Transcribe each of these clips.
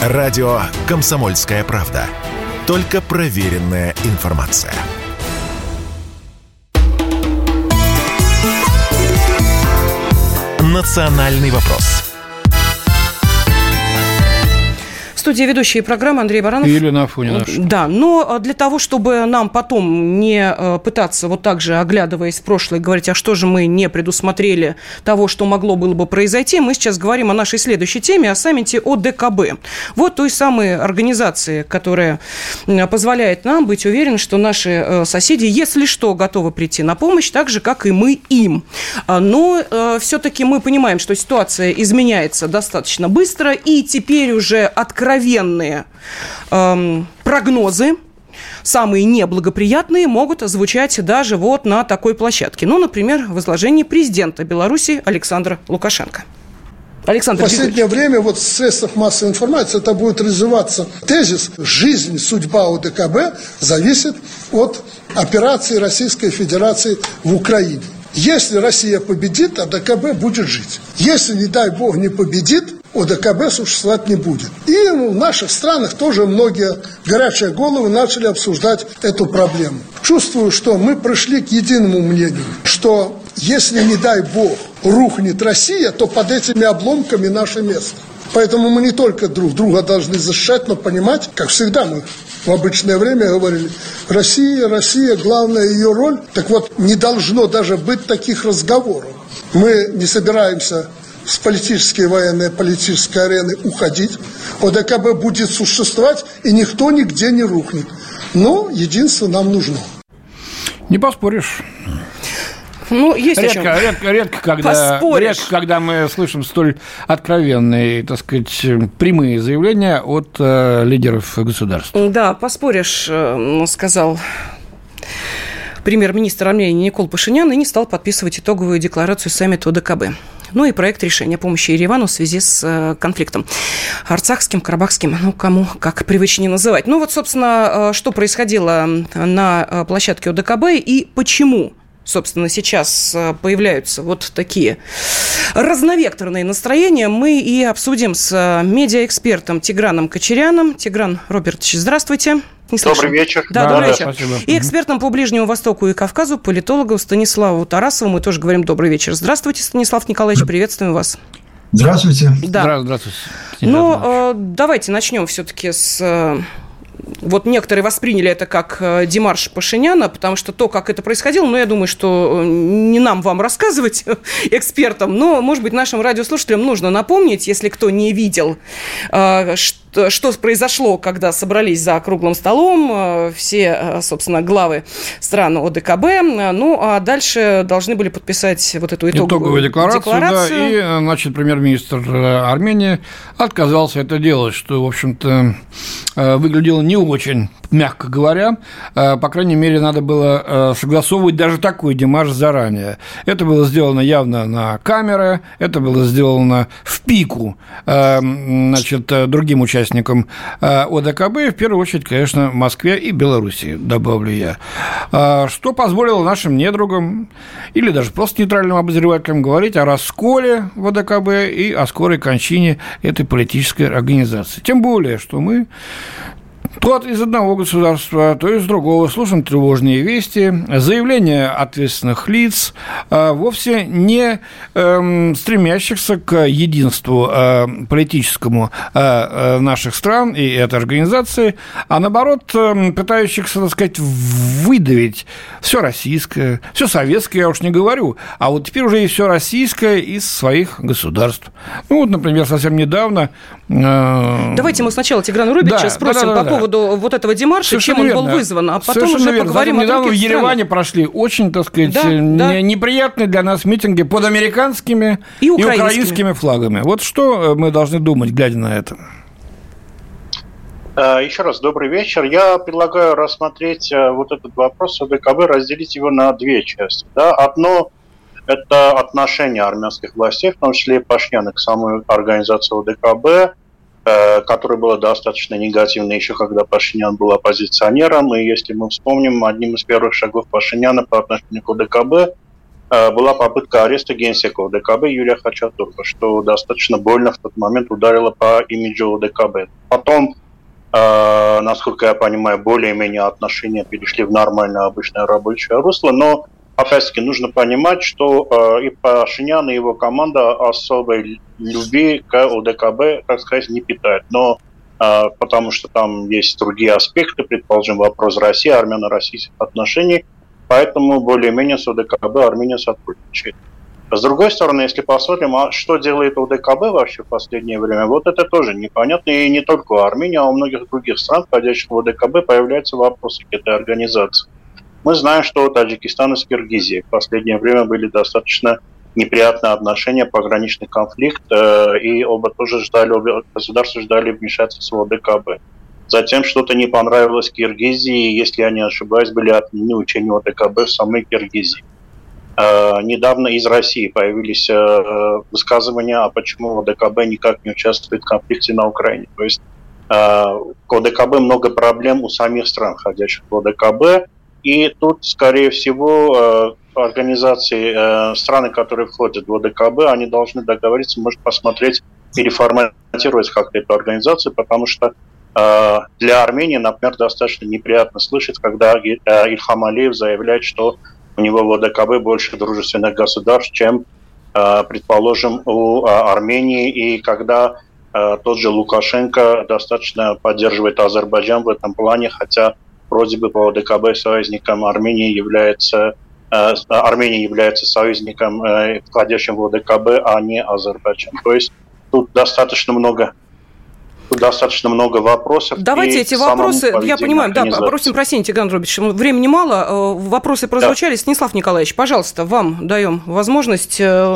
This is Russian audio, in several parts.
Радио «Комсомольская правда». Только проверенная информация. «Национальный вопрос» студии ведущие программы Андрей Баранов. И Елена Афонина. Да, но а, для того, чтобы нам потом не а, пытаться вот так же, оглядываясь в прошлое, говорить, а что же мы не предусмотрели того, что могло было бы произойти, мы сейчас говорим о нашей следующей теме, о саммите ОДКБ. Вот той самой организации, которая позволяет нам быть уверены, что наши э, соседи, если что, готовы прийти на помощь, так же, как и мы им. А, но все-таки мы понимаем, что ситуация изменяется достаточно быстро, и теперь уже откровенно откровенные эм, прогнозы, самые неблагоприятные могут звучать даже вот на такой площадке. Ну, например, в изложении президента Беларуси Александра Лукашенко. Александр В последнее Григорьевич. время вот в средствах массовой информации это будет развиваться тезис «Жизнь, судьба УДКБ зависит от операции Российской Федерации в Украине». Если Россия победит, АДКБ будет жить. Если, не дай бог, не победит, ОДКБ существовать не будет. И в наших странах тоже многие горячие головы начали обсуждать эту проблему. Чувствую, что мы пришли к единому мнению, что если, не дай бог, рухнет Россия, то под этими обломками наше место. Поэтому мы не только друг друга должны защищать, но понимать, как всегда мы в обычное время говорили, Россия, Россия, главная ее роль. Так вот, не должно даже быть таких разговоров. Мы не собираемся с политической военной политической арены уходить. ОДКБ будет существовать, и никто нигде не рухнет. Но единство нам нужно. Не поспоришь. Ну, есть редко, о чем. редко, редко, когда, редко, когда мы слышим столь откровенные, так сказать, прямые заявления от э, лидеров государств. Да, поспоришь, э, сказал премьер-министр Армении Никол Пашинян и не стал подписывать итоговую декларацию саммита ОДКБ ну и проект решения помощи Еревану в связи с э, конфликтом арцахским, карабахским, ну, кому как привычнее называть. Ну вот, собственно, э, что происходило на э, площадке ОДКБ и почему собственно, сейчас появляются вот такие разновекторные настроения, мы и обсудим с медиаэкспертом Тиграном Кочеряном. Тигран Робертович, здравствуйте. Не Добрый вечер. Да, да добрый да, вечер. Спасибо. И экспертом по Ближнему Востоку и Кавказу, политологу Станиславу Тарасову мы тоже говорим добрый вечер. Здравствуйте, Станислав Николаевич, приветствуем вас. Здравствуйте. Да. Здравствуйте. Ну, э, давайте начнем все-таки с э, вот некоторые восприняли это как э, Димарш Пашиняна, потому что то, как это происходило, ну, я думаю, что не нам вам рассказывать, экспертам, но, может быть, нашим радиослушателям нужно напомнить, если кто не видел, что что произошло, когда собрались за круглым столом э, все, э, собственно, главы стран ОДКБ. Ну, а дальше должны были подписать вот эту итоговую, итоговую декларацию. декларацию. Да, и, э, значит, премьер-министр Армении отказался это делать, что, в общем-то, выглядело не очень мягко говоря. По крайней мере, надо было согласовывать даже такой демарш заранее. Это было сделано явно на камеры, это было сделано в пику значит, другим участникам э, ОДКБ, в первую очередь, конечно, Москве и Беларуси, добавлю я. Что позволило нашим недругам или даже просто нейтральным обозревателям говорить о расколе в ОДКБ и о скорой кончине этой политической организации. Тем более, что мы то из одного государства, то из другого. Слушаем тревожные вести, заявления ответственных лиц, а, вовсе не эм, стремящихся к единству э, политическому э, э, наших стран и этой организации, а наоборот эм, пытающихся, так сказать, выдавить все российское, все советское, я уж не говорю, а вот теперь уже и все российское из своих государств. Ну вот, например, совсем недавно... Давайте мы сначала Тиграна Рубича да, спросим да, да, по поводу поводу вот этого демарша, Совершенно чем он верно. был вызван, а потом Совершенно уже верно. поговорим Затем о недавно в Ереване прошли очень, так сказать, да, да. неприятные для нас митинги под американскими и украинскими. и украинскими флагами. Вот что э, мы должны думать, глядя на это? Э, Еще раз добрый вечер. Я предлагаю рассмотреть э, вот этот вопрос ОДКБ, разделить его на две части. Да? Одно – это отношение армянских властей, в том числе Пашняна, к самой организации ОДКБ, Э, которое было достаточно негативно еще когда Пашинян был оппозиционером. И если мы вспомним, одним из первых шагов Пашиняна по отношению к ОДКБ была попытка ареста генсека ОДКБ Юрия Хачатурова, что достаточно больно в тот момент ударило по имиджу ОДКБ. Потом, насколько я понимаю, более-менее отношения перешли в нормальное обычное рабочее русло, но опять-таки нужно понимать, что и Пашинян, и его команда особой любви к ОДКБ, так сказать, не питают. Но потому что там есть другие аспекты, предположим, вопрос России, армяно-российских отношений – Поэтому более-менее с ОДКБ Армения сотрудничает. С другой стороны, если посмотрим, а что делает ОДКБ вообще в последнее время, вот это тоже непонятно. И не только у Армении, а у многих других стран, входящих в ОДКБ, появляются вопросы к этой организации. Мы знаем, что у Таджикистана с Киргизией в последнее время были достаточно неприятные отношения, пограничный конфликт, э, и оба тоже ждали, оба государства ждали вмешательства ОДКБ. Затем что-то не понравилось Киргизии, если я не ошибаюсь, были отменены учения ОДКБ в самой Киргизии. Э, недавно из России появились э, высказывания, а почему ОДКБ никак не участвует в конфликте на Украине. То есть э, к ОДКБ много проблем у самих стран, входящих в ОДКБ, и тут, скорее всего, э, организации, э, страны, которые входят в ОДКБ, они должны договориться, может посмотреть, переформатировать как-то эту организацию, потому что Э, для Армении, например, достаточно неприятно слышать, когда Ильхам Алиев заявляет, что у него в ОДКБ больше дружественных государств, чем, предположим, у Армении, и когда тот же Лукашенко достаточно поддерживает Азербайджан в этом плане, хотя вроде бы по ОДКБ союзником Армении является Армения является союзником, входящим в ОДКБ, а не Азербайджан. То есть тут достаточно много достаточно много вопросов. Давайте эти вопросы, я понимаю, да, просим прощения, Тигран Дробич, времени мало, э, вопросы прозвучали. Да. Станислав Николаевич, пожалуйста, вам даем возможность э,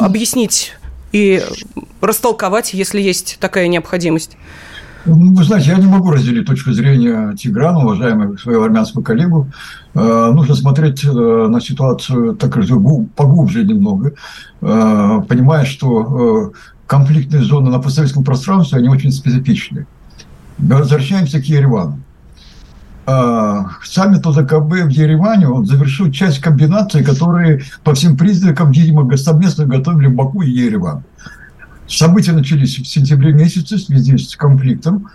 объяснить и растолковать, если есть такая необходимость. Ну, вы знаете, я не могу разделить точку зрения Тиграна, уважаемого своего армянского коллегу. Э, нужно смотреть на ситуацию так поглубже немного, понимая, что конфликтные зоны на постсоветском пространстве, они очень специфичны. Возвращаемся к Еревану. А, саммит ОДКБ в Ереване он завершил часть комбинаций, которые по всем признакам, видимо, совместно готовили Баку и Ереван. События начались в сентябре месяце в связи с конфликтом.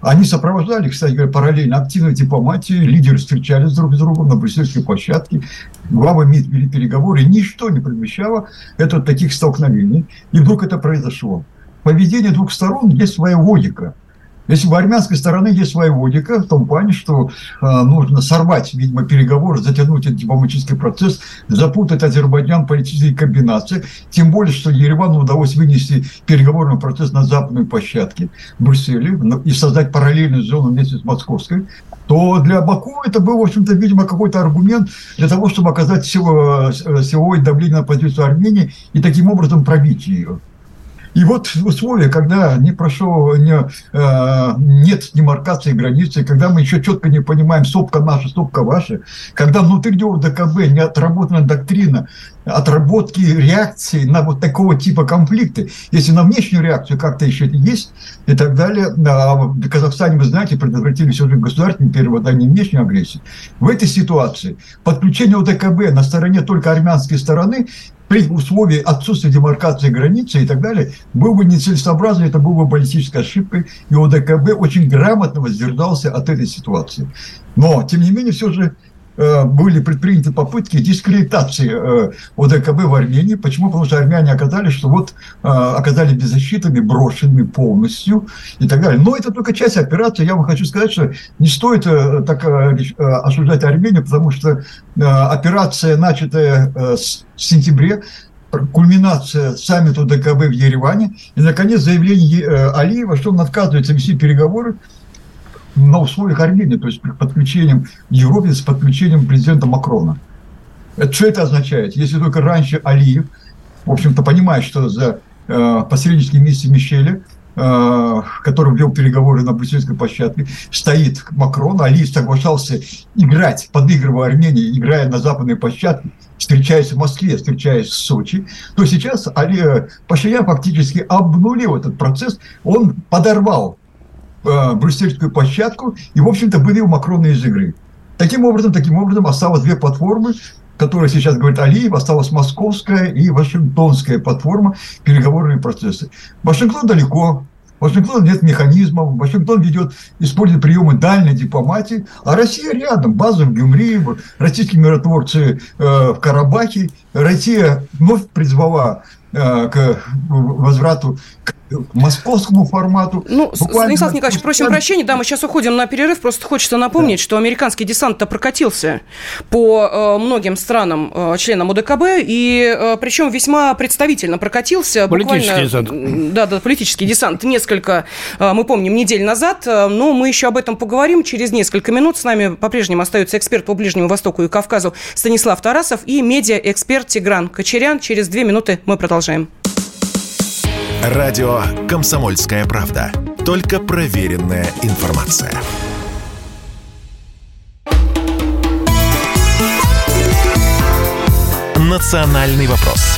Они сопровождали, кстати говоря, параллельно активной дипломатии, лидеры встречались друг с другом на брюссельской площадке, главы МИД вели переговоры, ничто не предвещало это таких столкновений. И вдруг это произошло. Поведение двух сторон есть своя логика. Если у армянской стороны есть своя логика, в том плане, что э, нужно сорвать, видимо, переговоры, затянуть этот дипломатический процесс, запутать Азербайджан политические комбинации, тем более, что Еревану удалось вынести переговорный процесс на западной площадке в Брюсселе ну, и создать параллельную зону вместе с Московской, то для Баку это был, в общем-то, видимо, какой-то аргумент для того, чтобы оказать силовое, э, силовое давление на позицию Армении и таким образом пробить ее. И вот в условиях, когда не прошел, не, э, нет демаркации границы, когда мы еще четко не понимаем, стопка наша, стопка ваша, когда внутри ДКБ не отработана доктрина отработки реакции на вот такого типа конфликты. Если на внешнюю реакцию как-то еще есть и так далее, а в Казахстане, вы знаете, предотвратили все же государственный перевод, а не внешнюю агрессию. В этой ситуации подключение ОДКБ на стороне только армянской стороны при условии отсутствия демаркации границы и так далее, был бы нецелесообразно, это было бы политической ошибкой, и ОДКБ очень грамотно воздержался от этой ситуации. Но, тем не менее, все же были предприняты попытки дискредитации э, ОДКБ в Армении. Почему? Потому что армяне оказались, что вот э, оказались беззащитными, брошенными полностью и так далее. Но это только часть операции. Я вам хочу сказать, что не стоит так осуждать Армению, потому что операция, начатая с сентября, кульминация саммита ДКБ в Ереване, и, наконец, заявление Алиева, что он отказывается вести переговоры на условиях Армении, то есть подключением Европе с подключением президента Макрона. Это, что это означает? Если только раньше Алиев, в общем-то, понимает, что за э, посреднические миссии Мишеля, э, который вел переговоры на брюссельской площадке, стоит Макрон, Алиев соглашался играть, подыгрывая Армении, играя на западной площадке, встречаясь в Москве, встречаясь в Сочи, то сейчас Али, Пашинян фактически обнулил этот процесс, он подорвал э, брюссельскую площадку и, в общем-то, вывел Макрона из игры. Таким образом, таким образом осталось две платформы, которой сейчас говорит Алиев, осталась московская и вашингтонская платформа переговорные процессы. Вашингтон далеко, Вашингтон нет механизмов, Вашингтон ведет, использует приемы дальней дипломатии, а Россия рядом, база в Гюмри, российские миротворцы э, в Карабахе. Россия вновь призвала э, к возврату к московскому формату. Ну, Буквально Станислав Николаевич, просим прощения, да, мы сейчас уходим на перерыв, просто хочется напомнить, да. что американский десант-то прокатился по э, многим странам, э, членам ОДКБ, и э, причем весьма представительно прокатился. Политический десант. Да, да, политический десант. Несколько, э, мы помним, недель назад, э, но мы еще об этом поговорим через несколько минут. С нами по-прежнему остается эксперт по Ближнему Востоку и Кавказу Станислав Тарасов и медиа-эксперт Тигран Кочерян. Через две минуты мы продолжаем. Радио «Комсомольская правда». Только проверенная информация. «Национальный вопрос»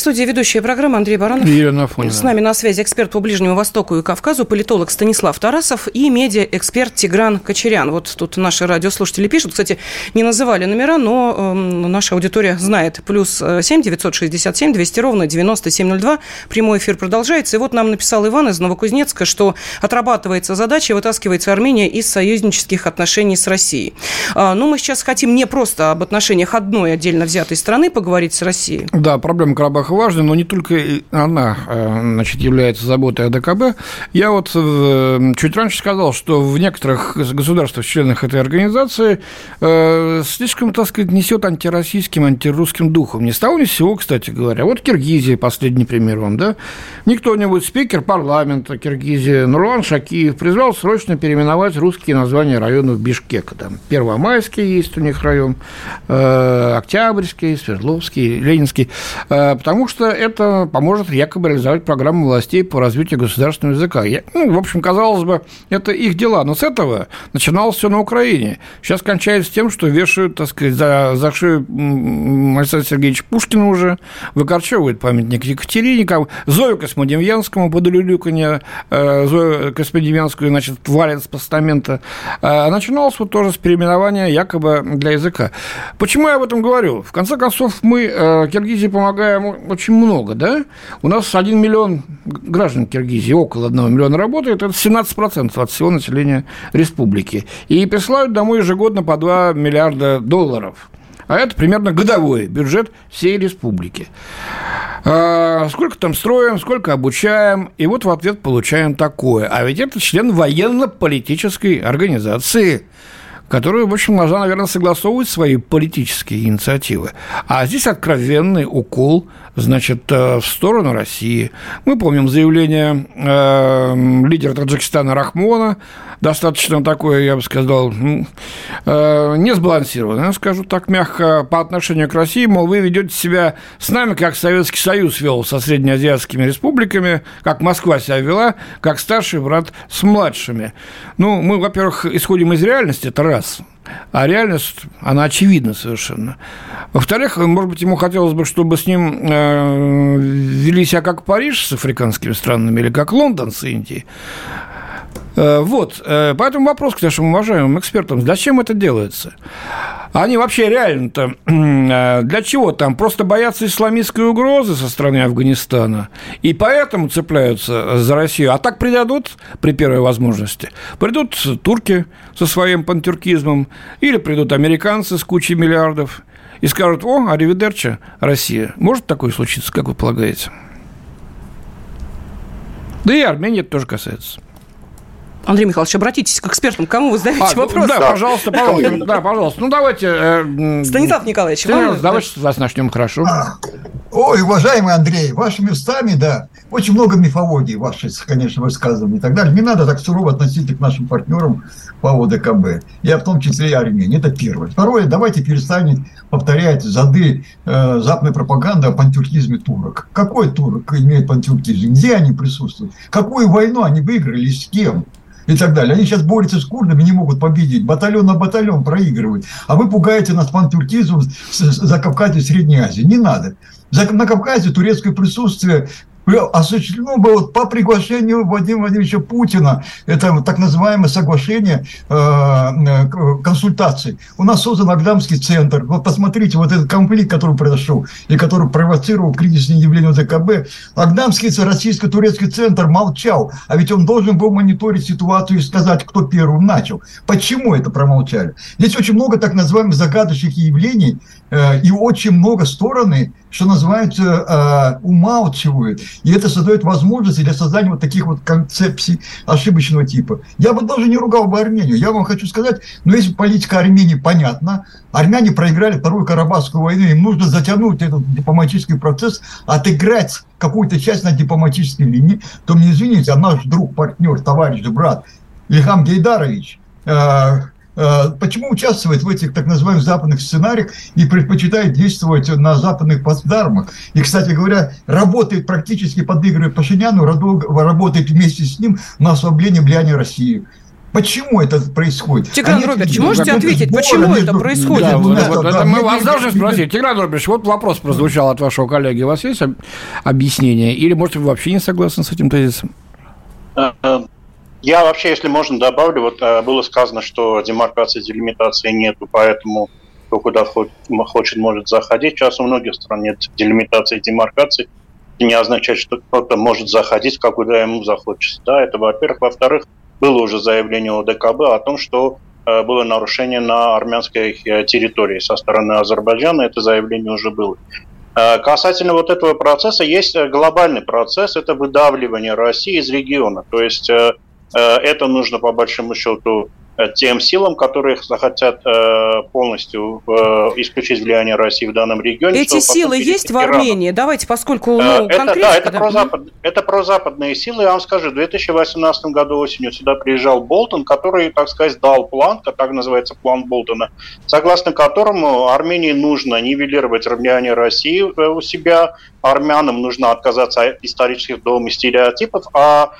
студии ведущая программа Андрей Баранов. Елена Афонина. С нами на связи эксперт по Ближнему Востоку и Кавказу, политолог Станислав Тарасов и медиа-эксперт Тигран Кочерян. Вот тут наши радиослушатели пишут. Кстати, не называли номера, но э, наша аудитория знает. Плюс 7 967 200 ровно 9702. Прямой эфир продолжается. И вот нам написал Иван из Новокузнецка, что отрабатывается задача, вытаскивается Армения из союзнических отношений с Россией. А, ну, мы сейчас хотим не просто об отношениях одной отдельно взятой страны поговорить с Россией. Да, проблема Карабаха важной, но не только она э, значит, является заботой о ДКБ. Я вот э, чуть раньше сказал, что в некоторых государствах, членах этой организации, э, слишком, так сказать, несет антироссийским, антирусским духом. Не с того, ни с сего, кстати говоря. Вот Киргизия, последний пример вам, да? Никто-нибудь, спикер парламента Киргизии Нурлан Шакиев призвал срочно переименовать русские названия районов Бишкека. Там Первомайский есть у них район, Октябрьский, Свердловский, Ленинский, потому что это поможет якобы реализовать программу властей по развитию государственного языка. Я, ну, в общем, казалось бы, это их дела, но с этого начиналось все на Украине. Сейчас кончается тем, что вешают, так сказать, за, за шею Александра Сергеевича Пушкина уже, выкорчевывают памятник Екатерине, Зою Космодемьянскому под улюлюканье, э, Зою Космодемьянскую, значит, валят с постамента. А начиналось вот тоже с переименования якобы для языка. Почему я об этом говорю? В конце концов, мы э, Киргизии помогаем очень много, да? У нас 1 миллион граждан Киргизии, около 1 миллиона работает, это 17% от всего населения республики. И присылают домой ежегодно по 2 миллиарда долларов. А это примерно годовой бюджет всей республики. А, сколько там строим, сколько обучаем, и вот в ответ получаем такое. А ведь это член военно-политической организации – которая, в общем, должна, наверное, согласовывать свои политические инициативы. А здесь откровенный укол, значит, э, в сторону России. Мы помним заявление э, лидера Таджикистана Рахмона, достаточно такое, я бы сказал, э, не сбалансированное, скажу так мягко, по отношению к России, мол, вы ведете себя с нами, как Советский Союз вел со среднеазиатскими республиками, как Москва себя вела, как старший брат с младшими. Ну, мы, во-первых, исходим из реальности, это раз. А реальность, она очевидна совершенно. Во-вторых, может быть, ему хотелось бы, чтобы с ним э, вели себя как Париж с африканскими странами или как Лондон с Индией. Э, вот, э, поэтому вопрос к нашим уважаемым экспертам, зачем это делается? Они вообще реально-то э, для чего там? Просто боятся исламистской угрозы со стороны Афганистана и поэтому цепляются за Россию. А так предадут при первой возможности. Придут турки со своим пантюркизмом или придут американцы с кучей миллиардов и скажут, о, аривидерча, Россия. Может такое случиться, как вы полагаете? Да и Армения тоже касается. Андрей Михайлович, обратитесь к экспертам. Кому вы задаете а, вопрос? Да, пожалуйста, пожалуйста. Да, пожалуйста. Ну, давайте... Э, Станислав Николаевич, Станислав, вам... Давайте с вас начнем, хорошо. А, ой, уважаемый Андрей, вашими устами, да, очень много мифологии ваших, конечно, высказываний и так далее. Не надо так сурово относиться к нашим партнерам по ОДКБ. Я в том числе и Армении. Это первое. Второе, давайте перестанем повторять зады э, западной пропаганды о пантюркизме турок. Какой турок имеет пантюркизм? Где они присутствуют? Какую войну они выиграли с кем? И так далее. Они сейчас борются с курдами, не могут победить. Батальон на батальон проигрывают. А вы пугаете нас пантюркизмом за Кавказе и Средней Азии. Не надо. На Кавказе турецкое присутствие осуществлено было по приглашению Владимира Владимировича Путина. Это так называемое соглашение э, э, консультаций. У нас создан Агдамский центр. Вот посмотрите, вот этот конфликт, который произошел и который провоцировал кризисное явление ДКБ. Агдамский российско-турецкий центр молчал, а ведь он должен был мониторить ситуацию и сказать, кто первым начал. Почему это промолчали? Здесь очень много так называемых загадочных явлений э, и очень много стороны, что называется, э, умалчивают. И это создает возможности для создания вот таких вот концепций ошибочного типа. Я бы даже не ругал бы Армению. Я вам хочу сказать, ну, если политика Армении понятна, армяне проиграли Вторую Карабахскую войну, им нужно затянуть этот дипломатический процесс, отыграть какую-то часть на дипломатической линии, то мне извините, а наш друг, партнер, товарищ, брат Ильхам Гейдарович Э, почему участвует в этих так называемых западных сценариях и предпочитает действовать на западных плацдармах. И, кстати говоря, работает практически, подыгрывает Пашиняну, работает вместе с ним на ослабление влияния России. Почему это происходит? Тигран Робертович, можете ответить, почему это происходит? Да, вот, вот, это мы вас должны спросить. Тигран Робертович, вот вопрос прозвучал от вашего коллеги. У вас есть объяснение? Или, может, вы вообще не согласны с этим тезисом? Я вообще, если можно, добавлю, вот э, было сказано, что демаркации, делимитации нету, поэтому кто куда хочет, может заходить. Сейчас у многих стран нет делимитации, демаркации. Это не означает, что кто-то может заходить, как куда ему захочется. Да, это во-первых. Во-вторых, было уже заявление о ДКБ о том, что э, было нарушение на армянской э, территории со стороны Азербайджана. Это заявление уже было. Касательно вот этого процесса, есть глобальный процесс, это выдавливание России из региона. То есть это нужно, по большому счету, Э, тем силам, которые захотят э, полностью э, исключить влияние России в данном регионе. Эти силы есть в Армении? Давайте, поскольку ну, это, да, это, да. Прозапад, это прозападные силы. Я вам скажу, в 2018 году осенью сюда приезжал Болтон, который, так сказать, дал план, так называется план Болтона, согласно которому Армении нужно нивелировать влияние России у себя, армянам нужно отказаться от исторических дом и стереотипов, а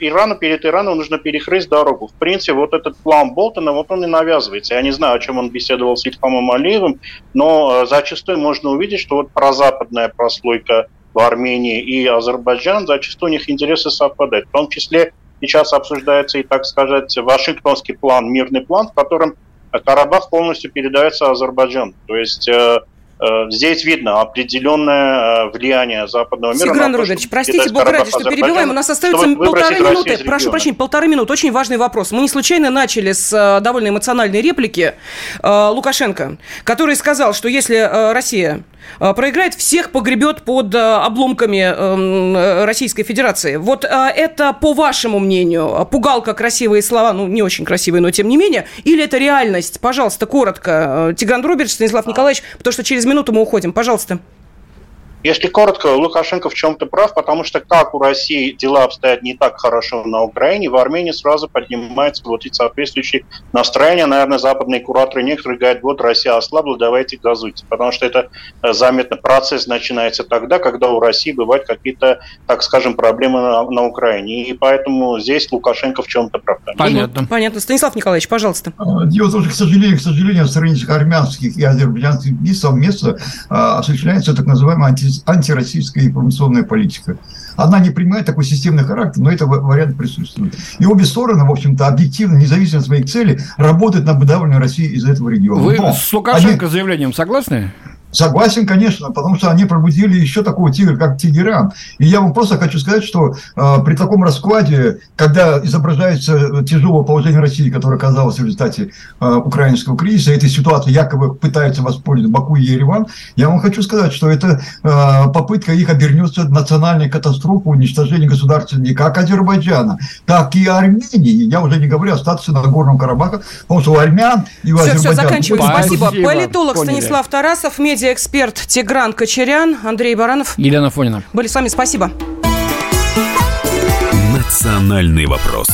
Ирану перед Ираном нужно перекрыть дорогу. В принципе, вот этот план Болтона, вот он и навязывается. Я не знаю, о чем он беседовал с Ильхамом Алиевым, но э, зачастую можно увидеть, что вот прозападная прослойка в Армении и Азербайджан, зачастую у них интересы совпадают. В том числе сейчас обсуждается и, так сказать, Вашингтонский план, мирный план, в котором Карабах полностью передается Азербайджану. То есть э, Э, здесь видно определенное э, влияние западного мира. Сигран Рудович, простите, бога ради, что перебиваем. У нас остается полторы минуты. Прошу прощения, полторы минуты. Очень важный вопрос. Мы не случайно начали с э, довольно эмоциональной реплики Лукашенко, который сказал, что если Россия проиграет, всех погребет под обломками эм, Российской Федерации. Вот это, по вашему мнению, пугалка, красивые слова, ну, не очень красивые, но тем не менее, или это реальность? Пожалуйста, коротко. Тигран Руберч, Станислав Николаевич, потому что через минуту мы уходим. Пожалуйста. Если коротко, Лукашенко в чем-то прав, потому что как у России дела обстоят не так хорошо на Украине, в Армении сразу поднимается вот эти соответствующие настроения. Наверное, западные кураторы некоторые говорят, вот Россия ослабла, давайте газуйте. Потому что это э, заметно процесс начинается тогда, когда у России бывают какие-то, так скажем, проблемы на, на Украине. И поэтому здесь Лукашенко в чем-то прав. Понятно. Понятно. Станислав Николаевич, пожалуйста. Дело в том, что, к сожалению, к сожалению, в сравнении армянских и азербайджанских совместно а, осуществляется так называемая анти антироссийская информационная политика. Она не принимает такой системный характер, но это вариант присутствует. И обе стороны, в общем-то, объективно, независимо от своих целей, работают на выдавливание России из этого региона. Вы но с Лукашенко они... заявлением согласны? Согласен, конечно, потому что они пробудили еще такого тигра, как Тегеран. И я вам просто хочу сказать, что э, при таком раскладе, когда изображается тяжелое положение России, которое оказалось в результате э, украинского кризиса, этой ситуации якобы пытаются воспользоваться Баку и Ереван, я вам хочу сказать, что это э, попытка их обернется национальной катастрофой, уничтожения государства не как Азербайджана, так и Армении. Я уже не говорю о статусе Нагорного Карабаха, потому что у армян и у все, Азербайджана... Все, заканчиваем. Спасибо. Спасибо. Политолог Поняли. Станислав Тарасов, медиа медиаэксперт Тигран Кочерян, Андрей Баранов. Елена Фонина. Были с вами. Спасибо. Национальный вопрос.